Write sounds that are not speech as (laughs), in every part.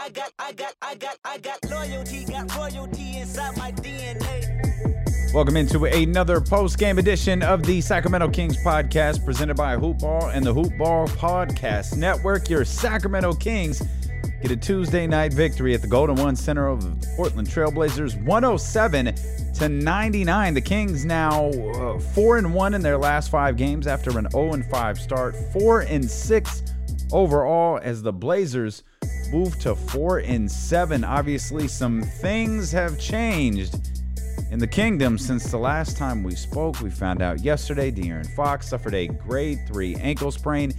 I got, I got, I got, I got loyalty, got royalty inside my DNA. Welcome into another post-game edition of the Sacramento Kings podcast presented by Hoopball and the Hoopball Podcast Network. Your Sacramento Kings get a Tuesday night victory at the Golden One Center of the Portland Trailblazers 107 to 99. The Kings now uh, 4 and 1 in their last 5 games after an 0 and 5 start, 4 and 6 overall as the Blazers move to 4 and 7. Obviously some things have changed in the kingdom since the last time we spoke. We found out yesterday De'Aaron Fox suffered a grade 3 ankle sprain.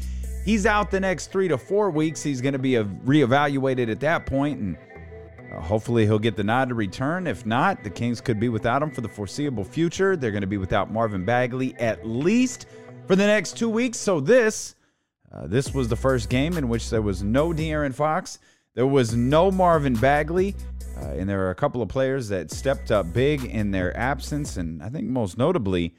He's out the next 3 to 4 weeks. He's going to be reevaluated at that point and uh, hopefully he'll get the nod to return. If not, the Kings could be without him for the foreseeable future. They're going to be without Marvin Bagley at least for the next 2 weeks. So this uh, this was the first game in which there was no De'Aaron Fox, there was no Marvin Bagley, uh, and there are a couple of players that stepped up big in their absence. And I think most notably,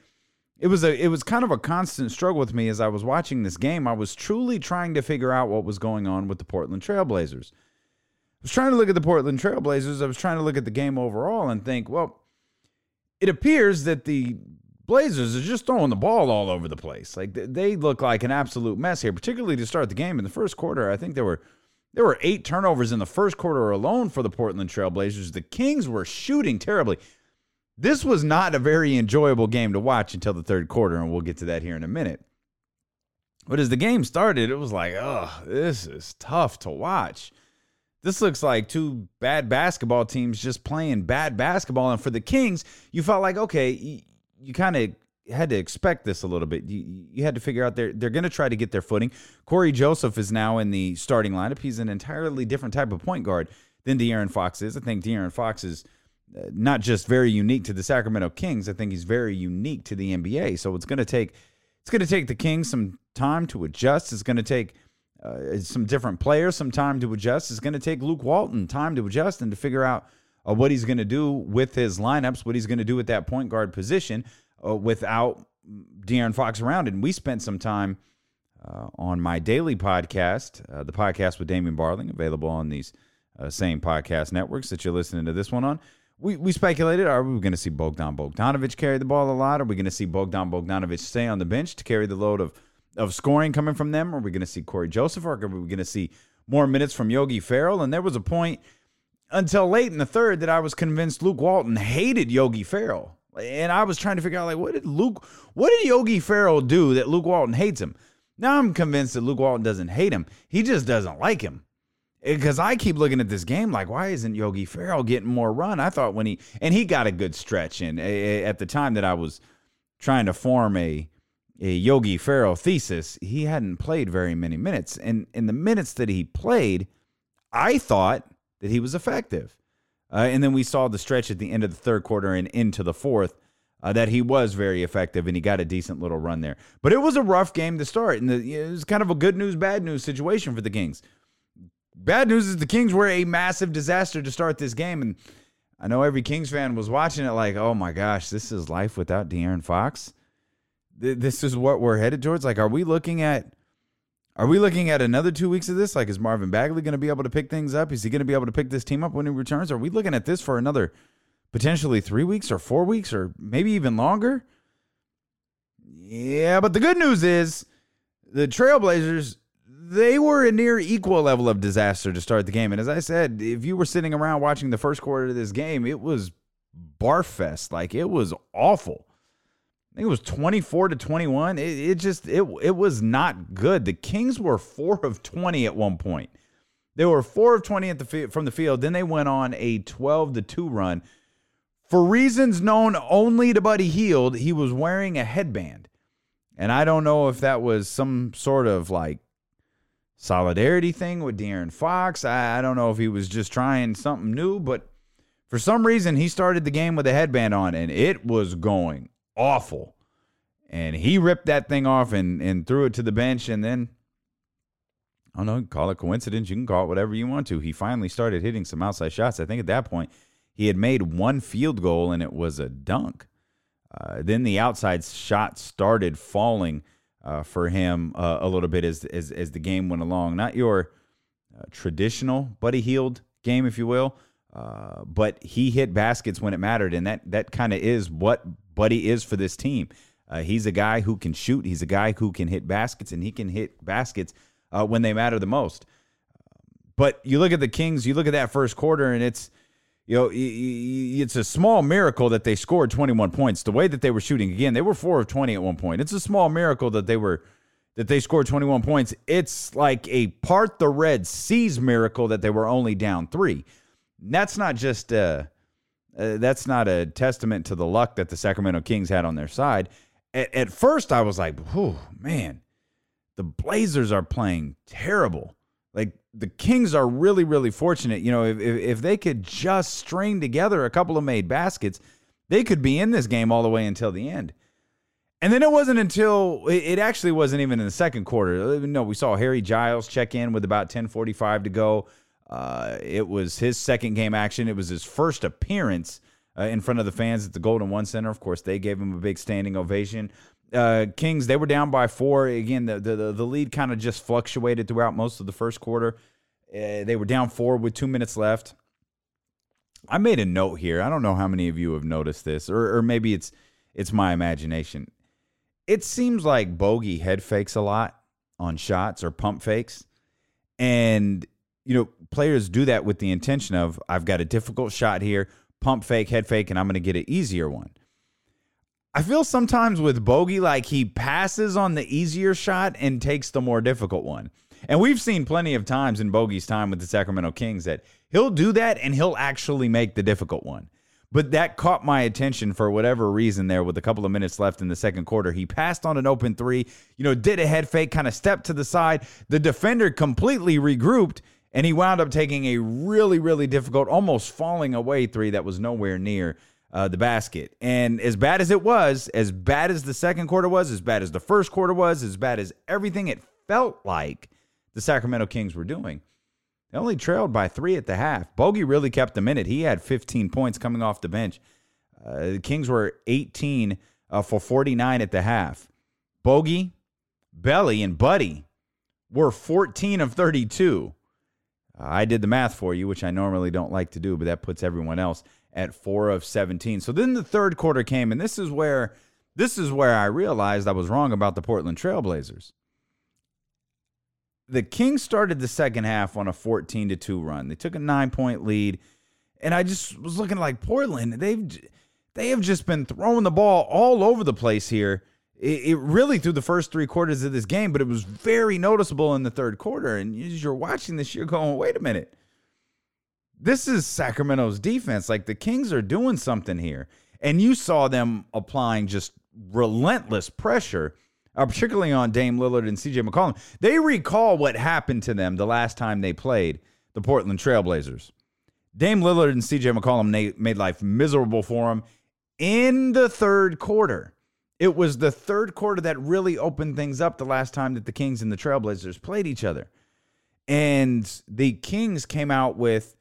it was a it was kind of a constant struggle with me as I was watching this game. I was truly trying to figure out what was going on with the Portland Trailblazers. I was trying to look at the Portland Trailblazers. I was trying to look at the game overall and think, well, it appears that the Blazers are just throwing the ball all over the place. Like they look like an absolute mess here, particularly to start the game in the first quarter. I think there were there were eight turnovers in the first quarter alone for the Portland Trailblazers. The Kings were shooting terribly. This was not a very enjoyable game to watch until the third quarter, and we'll get to that here in a minute. But as the game started, it was like, oh, this is tough to watch. This looks like two bad basketball teams just playing bad basketball. And for the Kings, you felt like, okay, you kind of had to expect this a little bit. You, you had to figure out they're they're going to try to get their footing. Cory Joseph is now in the starting lineup. He's an entirely different type of point guard than De'Aaron Fox is. I think De'Aaron Fox is uh, not just very unique to the Sacramento Kings. I think he's very unique to the NBA. So it's going to take it's going to take the Kings some time to adjust. It's going to take uh, some different players some time to adjust. It's going to take Luke Walton time to adjust and to figure out uh, what he's going to do with his lineups, what he's going to do with that point guard position uh, without De'Aaron Fox around. And we spent some time uh, on my daily podcast, uh, the podcast with Damien Barling, available on these uh, same podcast networks that you're listening to this one on. We, we speculated, are we going to see Bogdan Bogdanovic carry the ball a lot? Are we going to see Bogdan Bogdanovic stay on the bench to carry the load of, of scoring coming from them? Are we going to see Cory Joseph? Or are we going to see more minutes from Yogi Ferrell? And there was a point – until late in the third that I was convinced Luke Walton hated Yogi Ferrell. And I was trying to figure out like what did Luke what did Yogi Ferrell do that Luke Walton hates him? Now I'm convinced that Luke Walton doesn't hate him. He just doesn't like him. Eh, because I keep looking at this game like, why isn't Yogi Ferrell getting more run? I thought when he and he got a good stretch in eh, eh, at the time that I was trying to form a a Yogi Ferrell thesis, he hadn't played very many minutes. And in the minutes that he played, I thought that he was effective. Uh, and then we saw the stretch at the end of the third quarter and into the fourth uh, that he was very effective and he got a decent little run there. But it was a rough game to start, and the, it was kind of a good news, bad news situation for the Kings. Bad news is the Kings were a massive disaster to start this game, and I know every Kings fan was watching it like, oh my gosh, this is life without De'Aaron Fox. This is what we're headed towards. Like, are we looking at are we looking at another two weeks of this? Like, is Marvin Bagley going to be able to pick things up? Is he going to be able to pick this team up when he returns? Are we looking at this for another potentially three weeks or four weeks or maybe even longer? Yeah, but the good news is the Trailblazers, they were a near equal level of disaster to start the game. And as I said, if you were sitting around watching the first quarter of this game, it was barfest. Like, it was awful. I think it was 24 to 21. It, it just it it was not good. The Kings were 4 of 20 at one point. They were 4 of 20 at the from the field. Then they went on a 12 to 2 run. For reasons known only to Buddy Hield, he was wearing a headband. And I don't know if that was some sort of like solidarity thing with De'Aaron Fox. I, I don't know if he was just trying something new, but for some reason he started the game with a headband on and it was going awful. And he ripped that thing off and, and threw it to the bench. And then, I don't know, call it coincidence. You can call it whatever you want to. He finally started hitting some outside shots. I think at that point, he had made one field goal and it was a dunk. Uh, then the outside shot started falling uh, for him uh, a little bit as, as as the game went along. Not your uh, traditional Buddy Hield game, if you will, uh, but he hit baskets when it mattered, and that that kind of is what Buddy is for this team. Uh, he's a guy who can shoot. He's a guy who can hit baskets, and he can hit baskets when they matter the most. But you look at the Kings, you look at that first quarter, and it's you know, it's a small miracle that they scored 21 points. The way that they were shooting again, they were 4 of 20 at one point. It's a small miracle that they were that they scored 21 points. It's like a part the Red Seas miracle that they were only down 3. That's not just uh, uh, that's not a testament to the luck that the Sacramento Kings had on their side. At, at first I was like, "Oh, man. The Blazers are playing terrible." Like the Kings are really, really fortunate. You know, if, if, if they could just string together a couple of made baskets, they could be in this game all the way until the end. And then it wasn't until it actually wasn't even in the second quarter. No, we saw Harry Giles check in with about 10:45 to go. Uh, it was his second game action. It was his first appearance uh, in front of the fans at the Golden One Center. Of course, they gave him a big standing ovation. Uh, Kings they were down by four again. The the the lead kind of just fluctuated throughout most of the first quarter. Uh, they were down four with two minutes left. I made a note here. I don't know how many of you have noticed this, or or maybe it's it's my imagination. It seems like Bogi head fakes a lot on shots or pump fakes, and you know players do that with the intention of I've got a difficult shot here, pump fake, head fake, and I'm going to get an easier one. I feel sometimes with Bogi like he passes on the easier shot and takes the more difficult one. And we've seen plenty of times in Bogi's time with the Sacramento Kings that he'll do that and he'll actually make the difficult one. But that caught my attention for whatever reason there with a couple of minutes left in the second quarter. He passed on an open three, you know, did a head fake, kind of stepped to the side. The defender completely regrouped and he wound up taking a really, really difficult, almost falling away three that was nowhere near uh, the basket. And as bad as it was, as bad as the second quarter was, as bad as the first quarter was, as bad as everything it felt like the Sacramento Kings were doing, they only trailed by three at the half. Bogi really kept them in it. He had 15 points coming off the bench. Uh, the Kings were 18 uh, for 49 at the half. Bogi, Belly, and Buddy were 14 of 32. Uh, I did the math for you, which I normally don't like to do, but that puts everyone else at 4 of 17. So then the third quarter came and this is where this is where I realized I was wrong about the Portland Trailblazers. The Kings started the second half on a 14 to 2 run. They took a 9-point lead and I just was looking like Portland, they've they have just been throwing the ball all over the place here. It, really through the first three quarters of this game, but it was very noticeable in the third quarter. And as you're watching this, you're going, wait a minute this is Sacramento's defense. Like the Kings are doing something here. And you saw them applying just relentless pressure, uh, particularly on Dame Lillard and CJ McCollum. They recall what happened to them the last time they played the Portland Trailblazers. Dame Lillard and CJ McCollum made life miserable for them in the third quarter. It was the third quarter that really opened things up the last time that the Kings and the Trailblazers played each other. And the Kings came out with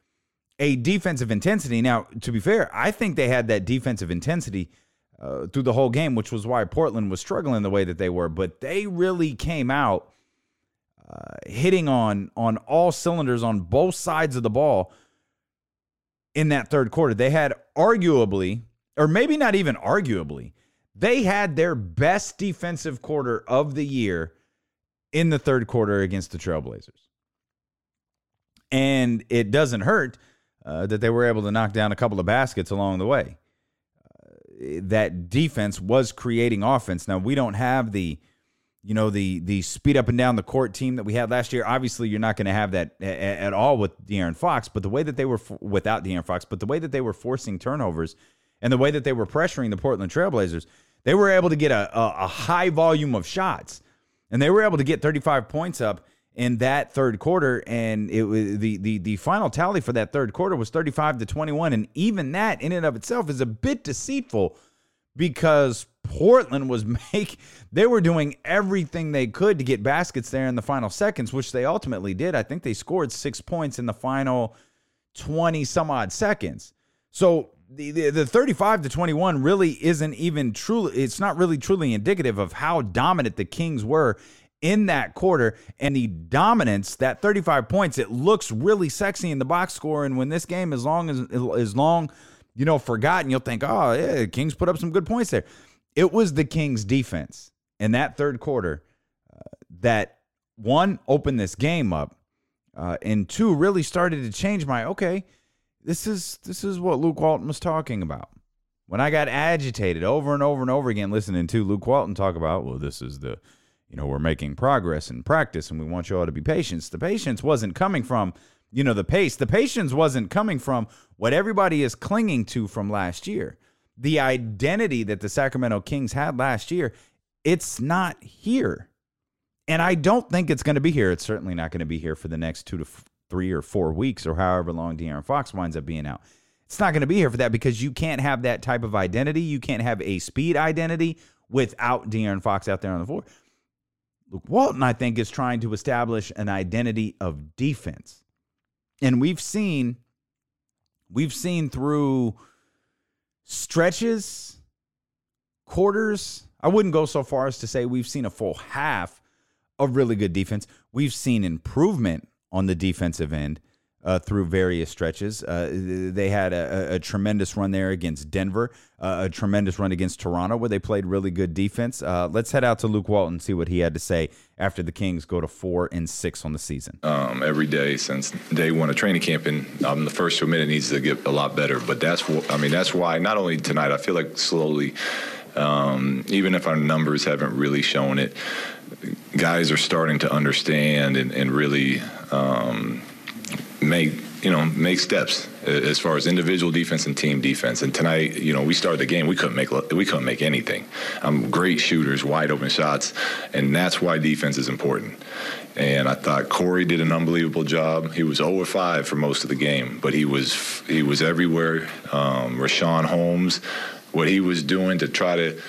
a defensive intensity. Now, to be fair, I think they had that defensive intensity uh, through the whole game, which was why Portland was struggling the way that they were. But they really came out uh, hitting on on all cylinders on both sides of the ball in that third quarter. They had arguably, or maybe not even arguably, they had their best defensive quarter of the year in the third quarter against the Trailblazers. And it doesn't hurt uh, that they were able to knock down a couple of baskets along the way. Uh, that defense was creating offense. Now we don't have the, you know, the the speed up and down the court team that we had last year. Obviously, you're not going to have that a- at all with De'Aaron Fox. But the way that they were without De'Aaron Fox, but the way that they were forcing turnovers and the way that they were pressuring the Portland Trailblazers, they were able to get a, a, a high volume of shots, and they were able to get 35 points up in that third quarter, and it was the the the final tally for that third quarter was 35 to 21, and even that in and of itself is a bit deceitful because Portland was (laughs) make they were doing everything they could to get baskets there in the final seconds, which they ultimately did. I think they scored six points in the final 20 some odd seconds. So the, the, the 35 to 21 really isn't even truly it's not really truly indicative of how dominant the Kings were in that quarter. And the dominance that 35 points it looks really sexy in the box score. And when this game is long as is long you know forgotten you'll think oh yeah Kings put up some good points there. It was the Kings defense in that third quarter uh, that one opened this game up uh, and two really started to change my okay this is this is what Luke Walton was talking about when I got agitated over and over and over again listening to Luke Walton talk about well this is the you know, we're making progress in practice and we want you all to be patient. The patience wasn't coming from, you know, the pace. The patience wasn't coming from what everybody is clinging to from last year. The identity that the Sacramento Kings had last year, it's not here. And I don't think it's going to be here. It's certainly not going to be here for the next two to three or four weeks or however long De'Aaron Fox winds up being out. It's not going to be here for that because you can't have that type of identity. You can't have a speed identity without De'Aaron Fox out there on the floor. Luke Walton, I think, is trying to establish an identity of defense. And we've seen we've seen through stretches, quarters. I wouldn't go so far as to say we've seen a full half of really good defense. We've seen improvement on the defensive end uh, through various stretches. Uh, they had a, a, tremendous run there against Denver, uh, a tremendous run against Toronto, where they played really good defense. Uh, let's head out to Luke Walton and see what he had to say after the Kings go to four and six on the season. Um, every day since day one of training camp, and um, the first two minutes needs to get a lot better. But that's, I mean, that's why not only tonight, I feel like slowly. Um, even if our numbers haven't really shown it, guys are starting to understand and, and really um, make you know make steps as far as individual defense and team defense. And tonight, you know, we started the game. We couldn't make we couldn't make anything. Um, great shooters, wide open shots, and that's why defense is important. And I thought Cory did an unbelievable job. He was 0 5 for most of the game, but he was he was everywhere. Um, Richaun Holmes, what he was doing to try to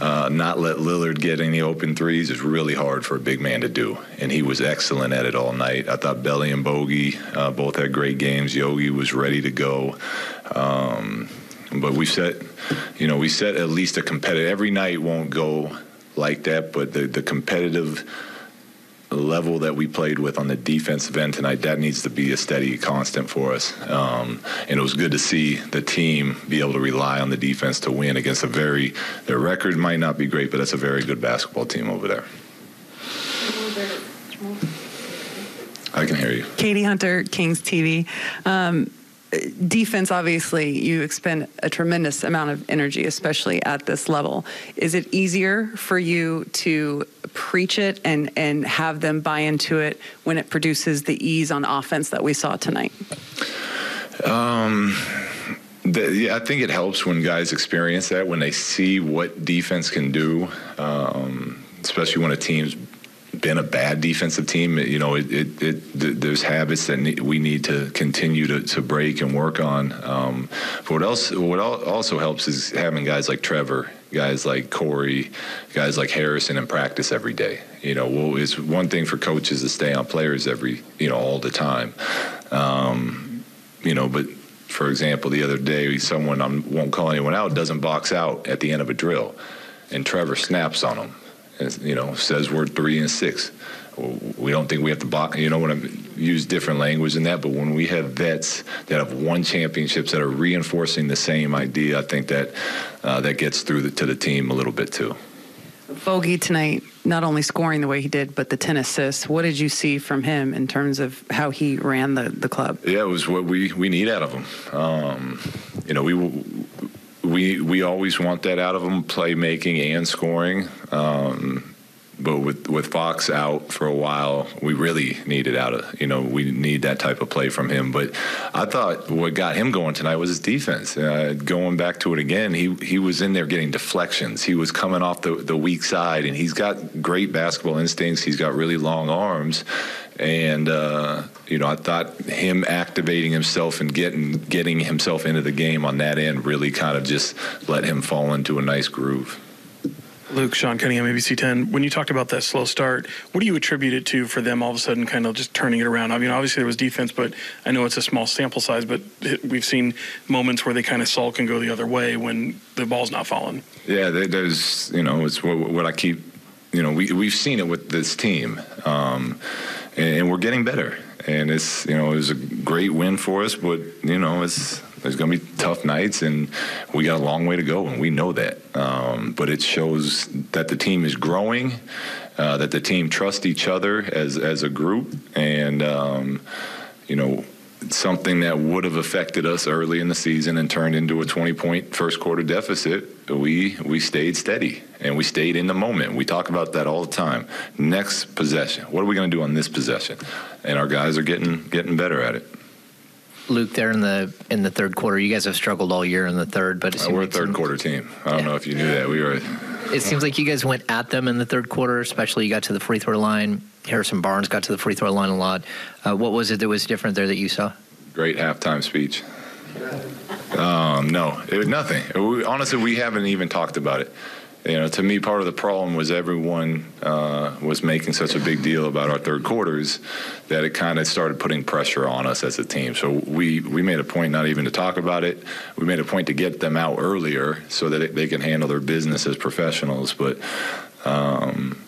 uh, not let Lillard get any open threes is really hard for a big man to do, and he was excellent at it all night. I thought Belly and Bogi uh, both had great games. Yogi was ready to go, um, but we set, you know, we set at least a competitive. Every night won't go like that, but the the competitive level that we played with on the defensive end tonight, that needs to be a steady constant for us. Um, and it was good to see the team be able to rely on the defense to win against a very, their record might not be great, but that's a very good basketball team over there. I can hear you. Katie Hunter, Kings TV. Um, defense, obviously, you expend a tremendous amount of energy, especially at this level. Is it easier for you to preach it and, and have them buy into it when it produces the ease on offense that we saw tonight? Um, the, yeah, I think it helps when guys experience that, when they see what defense can do, um, especially when a team's been a bad defensive team. You know, it, it, it there's habits that we need to continue to, to break and work on. Um, but what else? What also helps is having guys like Trevor, guys like Cory, guys like Harrison in practice every day. You know, well, it's one thing for coaches to stay on players every you know all the time. Um, you know, but for example, the other day, someone I won't call anyone out doesn't box out at the end of a drill, and Trevor snaps on him you know, says we're three and six. We don't think we have to box. You know, when I use different language than that, but when we have vets that have won championships that are reinforcing the same idea, I think that uh, that gets through the, to the team a little bit too. Bogi tonight, not only scoring the way he did, but the 10 assists. What did you see from him in terms of how he ran the, the club? Yeah, it was what we, we need out of him. Um, you know, we we we always want that out of them, playmaking and scoring. Um, but with with Fox out for a while, we really needed out of you know we need that type of play from him. But I thought what got him going tonight was his defense. Uh, going back to it again, he he was in there getting deflections. He was coming off the the weak side, and he's got great basketball instincts. He's got really long arms, and uh, you know I thought him activating himself and getting getting himself into the game on that end really kind of just let him fall into a nice groove. Luke, Sean Cunningham, ABC 10. When you talked about that slow start, what do you attribute it to for them all of a sudden kind of just turning it around? I mean, obviously there was defense, but I know it's a small sample size, but we've seen moments where they kind of sulk and go the other way when the ball's not falling. Yeah, there's, you know, it's what, what I keep, you know, we, we've seen it with this team, um, and, and we're getting better. And it's, you know, it was a great win for us, but, you know, it's, there's going to be tough nights, and we got a long way to go, and we know that. Um, but it shows that the team is growing, uh, that the team trusts each other as as a group, and um, you know something that would have affected us early in the season and turned into a 20 point first quarter deficit we we stayed steady and we stayed in the moment we talk about that all the time next possession what are we going to do on this possession and our guys are getting getting better at it Luke, there in the in the third quarter, you guys have struggled all year in the third, but uh, we're a third quarter team. I don't yeah. know if you knew that. We were. It seems like you guys went at them in the third quarter, especially you got to the free throw line. Harrison Barnes got to the free throw line a lot. Uh, what was it that was different there that you saw? Great halftime speech. Um, no, it nothing. We, honestly, we haven't even talked about it you know, to me, part of the problem was everyone uh, was making such a big deal about our third quarters that it kind of started putting pressure on us as a team. So we we made a point not even to talk about it. We made a point to get them out earlier so that it, they can handle their business as professionals. But um,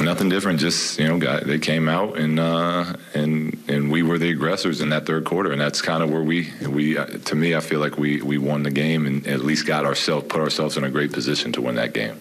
Nothing different. Just you know, got, they came out and uh, and and we were the aggressors in that third quarter, and that's kind of where we we uh, to me, I feel like we we won the game and at least got ourselves put ourselves in a great position to win that game.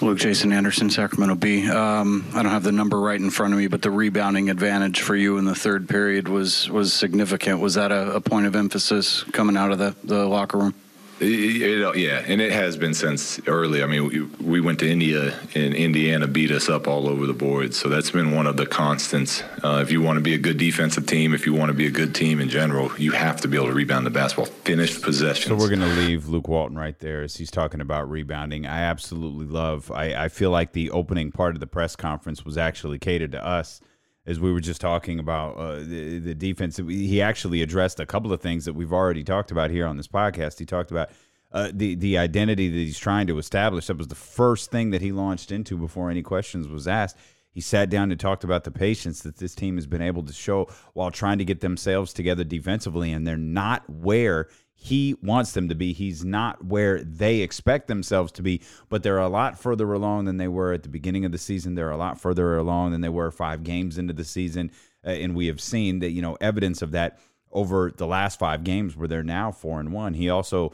Luke Jason Anderson, Sacramento Bee. Um, I don't have the number right in front of me, but the rebounding advantage for you in the third period was was significant. Was that a, a point of emphasis coming out of the, the locker room? It, it, yeah, and it has been since early. I mean, we, we, went to India, and Indiana beat us up all over the board. So that's been one of the constants. Uh, if you want to be a good defensive team, if you want to be a good team in general, you have to be able to rebound the basketball, finish possessions. So we're going to leave Luke Walton right there as he's talking about rebounding. I absolutely love. I, I feel like the opening part of the press conference was actually catered to us as we were just talking about uh, the, the defense. He actually addressed a couple of things that we've already talked about here on this podcast. He talked about uh, the the identity that he's trying to establish. That was the first thing that he launched into before any questions was asked. He sat down and talked about the patience that this team has been able to show while trying to get themselves together defensively, and they're not where he wants them to be. He's not where they expect themselves to be, but they're a lot further along than they were at the beginning of the season. They're a lot further along than they were five games into the season. Uh, and we have seen that, you know, evidence of that over the last five games where they're now four and one. He also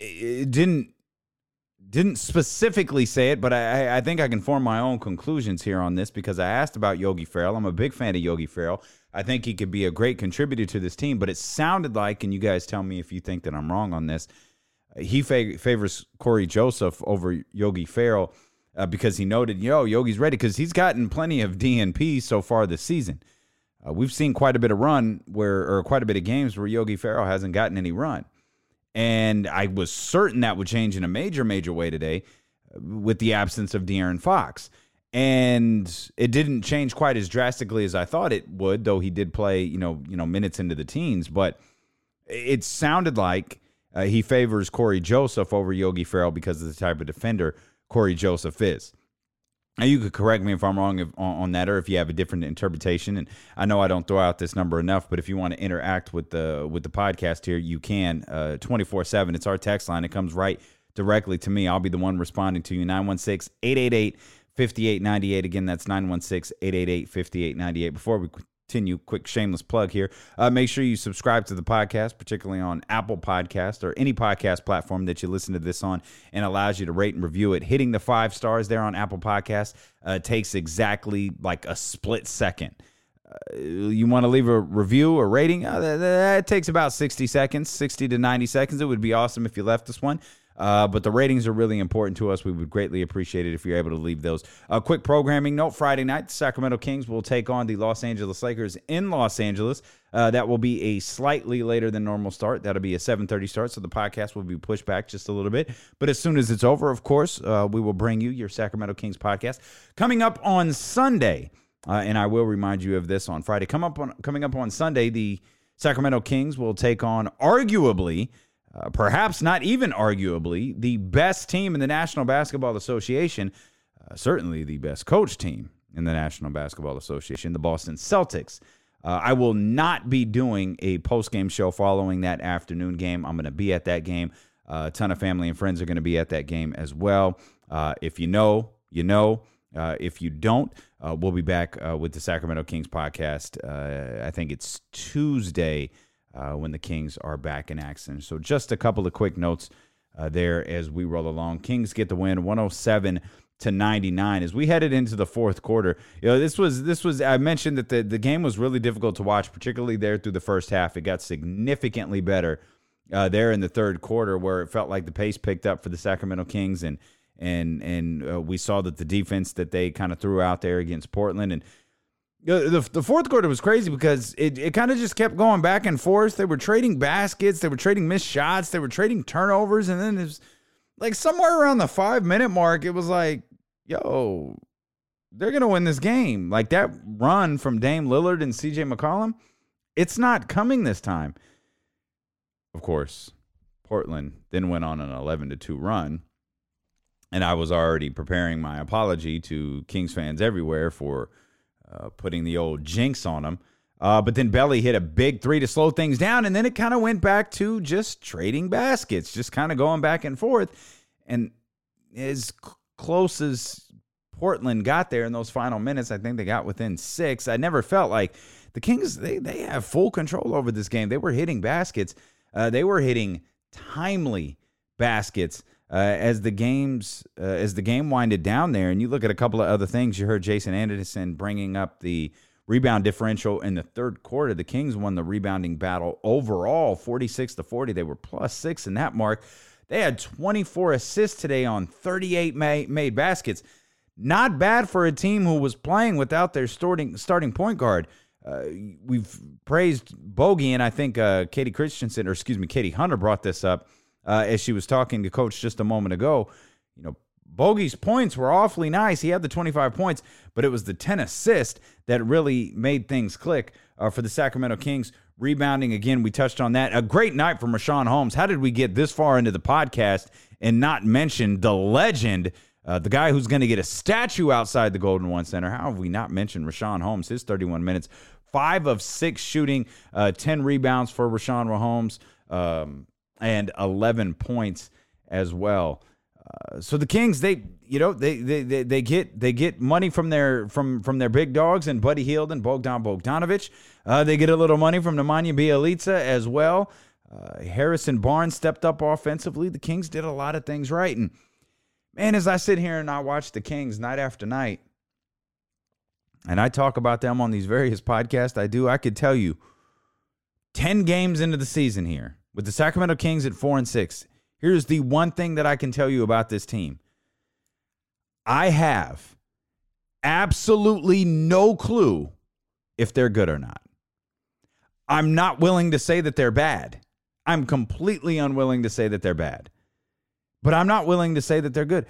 didn't didn't specifically say it, but I, I think I can form my own conclusions here on this because I asked about Yogi Ferrell. I'm a big fan of Yogi Ferrell. I think he could be a great contributor to this team, but it sounded like, and you guys tell me if you think that I'm wrong on this, he fa- favors Cory Joseph over Yogi Ferrell uh, because he noted, yo, Yogi's ready because he's gotten plenty of DNP so far this season. Uh, we've seen quite a bit of run where, or quite a bit of games where Yogi Ferrell hasn't gotten any run. And I was certain that would change in a major, major way today uh, with the absence of De'Aaron Fox and it didn't change quite as drastically as I thought it would, though he did play, you know, you know, minutes into the teens. But it sounded like uh, he favors Cory Joseph over Yogi Ferrell because of the type of defender Cory Joseph is. Now you could correct me if I'm wrong if, on, on, that, or if you have a different interpretation. And I know I don't throw out this number enough, but if you want to interact with the with the podcast here, you can uh, twenty four seven. It's our text line. It comes right directly to me. I'll be the one responding to you. 916 888 5898. Again, that's 916 888 5898. Before we continue, quick shameless plug here. Uh, make sure you subscribe to the podcast, particularly on Apple Podcast or any podcast platform that you listen to this on, and allows you to rate and review it. Hitting the five stars there on Apple Podcast uh, takes exactly like a split second. Uh, you want to leave a review or rating? Uh, that, that takes about 60 seconds, 60 to 90 seconds. It would be awesome if you left us one. Uh, but the ratings are really important to us. We would greatly appreciate it if you're able to leave those. A quick programming note Friday night, the Sacramento Kings will take on the Los Angeles Lakers in Los Angeles. Uh, that will be a slightly later than normal start. That'll be a 7:30 start, so the podcast will be pushed back just a little bit. But as soon as it's over, of course, uh, we will bring you your Sacramento Kings podcast coming up on Sunday. Uh, and I will remind you of this on Friday. Come up on coming up on Sunday, the Sacramento Kings will take on arguably uh, perhaps not even arguably, the best team in the National Basketball Association, uh, certainly the best coach team in the National Basketball Association, the Boston Celtics. Uh, I will not be doing a post game show following that afternoon game. I'm going to be at that game. Uh, a ton of family and friends are going to be at that game as well. Uh, if you know, you know. If you don't, we'll be back with the Sacramento Kings podcast. I think it's Tuesday uh, when the Kings are back in action. So just a couple of quick notes uh, there as we roll along. Kings get the win, 107 to 99 as we headed into the fourth quarter. You know, this was this was I mentioned that the the game was really difficult to watch, particularly there through the first half. It got significantly better uh, there in the third quarter, where it felt like the pace picked up for the Sacramento Kings and and and uh, we saw that the defense that they kind of threw out there against Portland and the, the fourth quarter was crazy because it, it kind of just kept going back and forth. They were trading baskets, they were trading missed shots, they were trading turnovers, and then it was like somewhere around the five minute mark, it was like, yo, they're gonna win this game. Like that run from Dame Lillard and CJ McCollum, it's not coming this time. Of course, Portland then went on an eleven to two run. And I was already preparing my apology to Kings fans everywhere for uh, putting the old jinx on them. Uh, but then Belly hit a big three to slow things down, and then it kind of went back to just trading baskets, just kind of going back and forth. And as close as Portland got there in those final minutes, I think they got within six. I never felt like the Kings they they have full control over this game. They were hitting baskets. Uh, they were hitting timely baskets uh, as the games uh, as the game winded down there, and you look at a couple of other things. You heard Jason Anderson bringing up the rebound differential in the third quarter. The Kings won the rebounding battle overall, forty six to forty. They were plus six in that mark. They had 24 assists today on 38 made baskets. Not bad for a team who was playing without their starting starting point guard. Uh, we've praised Bogi, and I think uh, Katie Christensen, or excuse me, Katie Hunter brought this up uh, as she was talking to coach just a moment ago. You know, Bogi's points were awfully nice. He had the 25 points, but it was the 10 assist that really made things click uh, for the Sacramento Kings. Rebounding again, we touched on that. A great night from Richaun Holmes. How did we get this far into the podcast and not mention the legend, uh, the guy who's going to get a statue outside the Golden One Center? How have we not mentioned Richaun Holmes? His 31 minutes, five of six shooting, uh, 10 rebounds for Richaun Holmes. Um, and 11 points as well. Uh, so the Kings, they you know they, they they they get they get money from their from from their big dogs and Buddy Hield and Bogdan Bogdanovic. Uh, they get a little money from Nemanja Bjelica as well. Uh, Harrison Barnes stepped up offensively. The Kings did a lot of things right. And man, as I sit here and I watch the Kings night after night, and I talk about them on these various podcasts I do, I could tell you, ten games into the season here with the Sacramento Kings at four and six, here's the one thing that I can tell you about this team. I have absolutely no clue if they're good or not. I'm not willing to say that they're bad. I'm completely unwilling to say that they're bad. But I'm not willing to say that they're good.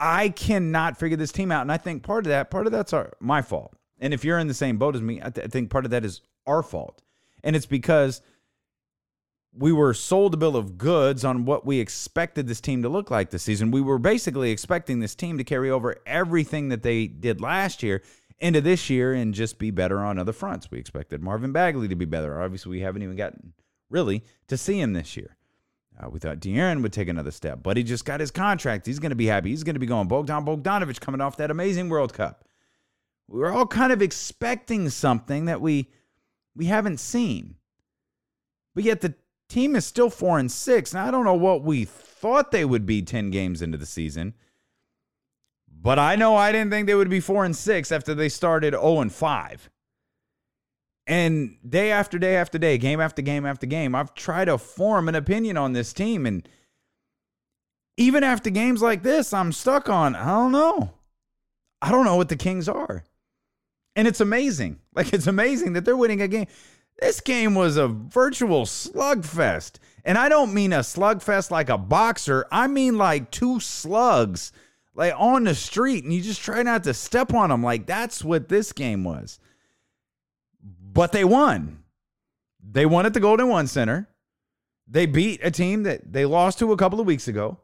I cannot figure this team out. And I think part of that, part of that's our, my fault. And if you're in the same boat as me, I, th- I think part of that is our fault. And it's because – we were sold a bill of goods on what we expected this team to look like this season. We were basically expecting this team to carry over everything that they did last year into this year and just be better on other fronts. We expected Marvin Bagley to be better. Obviously, we haven't even gotten really to see him this year. Uh, we thought De'Aaron would take another step, but he just got his contract. He's going to be happy. He's going to be going. Bogdan Bogdanovic coming off that amazing World Cup. We were all kind of expecting something that we we haven't seen. But yet the team is still four and six. Now I don't know what we thought they would be 10 games into the season. But I know I didn't think they would be four and six after they started 0 and 5. And day after day after day, game after game after game, I've tried to form an opinion on this team. And even after games like this, I'm stuck on, I don't know. I don't know what the Kings are. And it's amazing. Like, it's amazing that they're winning a game. This game was a virtual slugfest. And I don't mean a slugfest like a boxer, I mean like two slugs like on the street and you just try not to step on them. Like, that's what this game was. But they won. They won at the Golden One Center. They beat a team that they lost to a couple of weeks ago.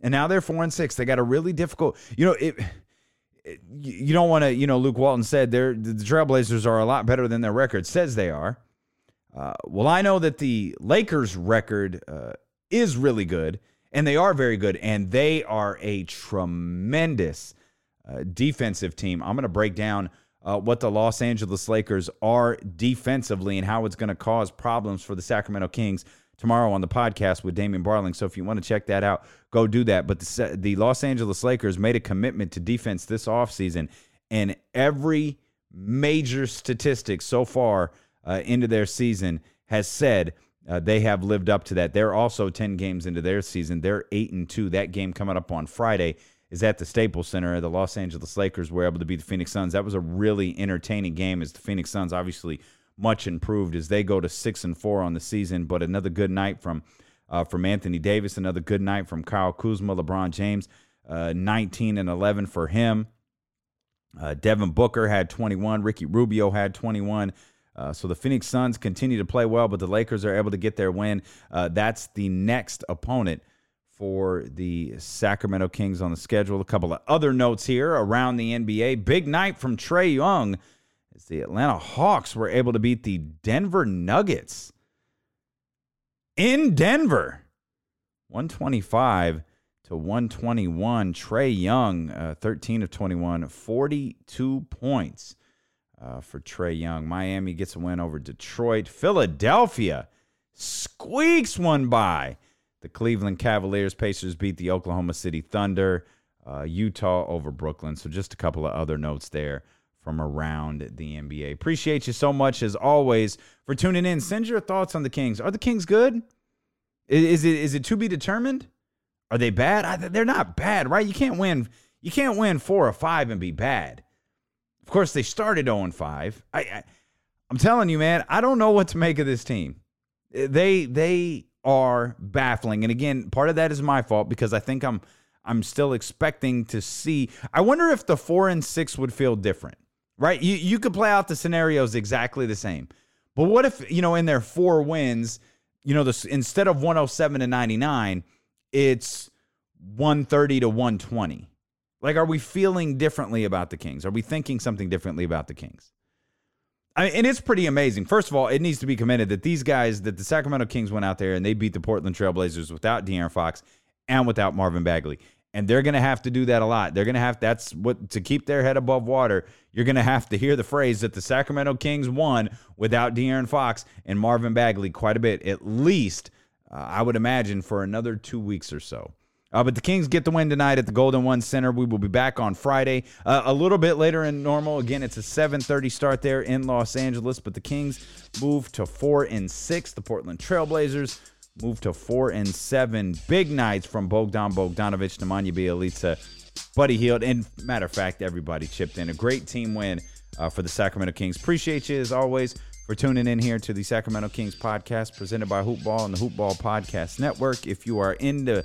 And now they're four and six. They got a really difficult, you know, it you don't want to, you know, Luke Walton said they're, the Trailblazers are a lot better than their record says they are. Uh, well, I know that the Lakers' record uh, is really good, and they are very good, and they are a tremendous uh, defensive team. I'm going to break down uh, what the Los Angeles Lakers are defensively and how it's going to cause problems for the Sacramento Kings tomorrow on the podcast with Damien Barling. So if you want to check that out, go do that. But the, the Los Angeles Lakers made a commitment to defense this offseason, and every major statistic so far uh, into their season has said uh, they have lived up to that. They're also 10 games into their season. They're 8 and 2. That game coming up on Friday is at the Staples Center. The Los Angeles Lakers were able to beat the Phoenix Suns. That was a really entertaining game as the Phoenix Suns obviously much improved as they go to 6 and 4 on the season, but another good night from uh, from Anthony Davis, another good night from Kyle Kuzma, LeBron James, uh, 19 and 11 for him. Uh, Devin Booker had 21. Ricky Rubio had 21. Uh, so the Phoenix Suns continue to play well, but the Lakers are able to get their win. Uh, that's the next opponent for the Sacramento Kings on the schedule. A couple of other notes here around the NBA. Big night from Trae Young as the Atlanta Hawks were able to beat the Denver Nuggets in Denver. 125 to 121. Trae Young, uh, 13 of 21, 42 points uh, for Trae Young. Miami gets a win over Detroit. Philadelphia squeaks one by the Cleveland Cavaliers. Pacers beat the Oklahoma City Thunder. Uh, Utah over Brooklyn. So just a couple of other notes there from around the NBA. Appreciate you so much as always for tuning in. Send your thoughts on the Kings. Are the Kings good? Is it is it to be determined? Are they bad? they're not bad, right? You can't win. You can't win four or five and be bad. Of course, they started 0 and 5. I, I, I'm telling you, man, I don't know what to make of this team. They they are baffling, and again, part of that is my fault because I think I'm I'm still expecting to see. I wonder if the four and six would feel different, right? You you could play out the scenarios exactly the same, but what if you know in their four wins, you know, this instead of 107 to 99, it's 130 to 120 like, are we feeling differently about the Kings? Are we thinking something differently about the Kings? I mean, and it's pretty amazing. First of all, it needs to be commended that these guys, that the Sacramento Kings went out there and they beat the Portland Trailblazers without De'Aaron Fox and without Marvin Bagley. And they're going to have to do that a lot. They're going to have, that's what, to keep their head above water, you're going to have to hear the phrase that the Sacramento Kings won without De'Aaron Fox and Marvin Bagley quite a bit, at least, uh, I would imagine, for another two weeks or so. Uh, but the Kings get the win tonight at the Golden One Center. We will be back on Friday, uh, a little bit later in normal. Again, it's a 7:30 start there in Los Angeles. But the Kings move to four and six. The Portland Trailblazers move to four and seven. Big nights from Bogdan Bogdanovic, Nemanja Bjelica, Buddy Hield, and matter of fact, everybody chipped in. A great team win uh, for the Sacramento Kings. Appreciate you as always for tuning in here to the Sacramento Kings podcast presented by Hoopball and the Hoopball Podcast Network. If you are into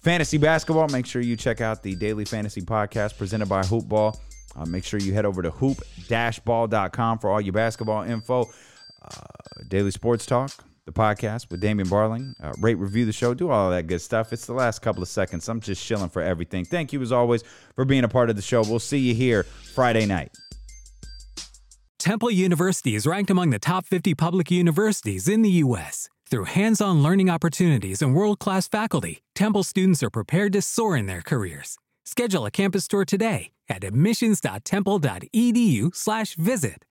fantasy basketball, make sure you check out the Daily Fantasy Podcast presented by Hoopball. Uh, make sure you head over to hoop-ball.com for all your basketball info. Uh, Daily Sports Talk, the podcast with Damien Barling. Uh, rate, review the show, do all that good stuff. It's the last couple of seconds. I'm just chilling for everything. Thank you, as always, for being a part of the show. We'll see you here Friday night. Temple University is ranked among the top 50 public universities in the U.S. Through hands on learning opportunities and world class faculty, Temple students are prepared to soar in their careers. Schedule a campus tour today at admissions.temple.edu/slash visit.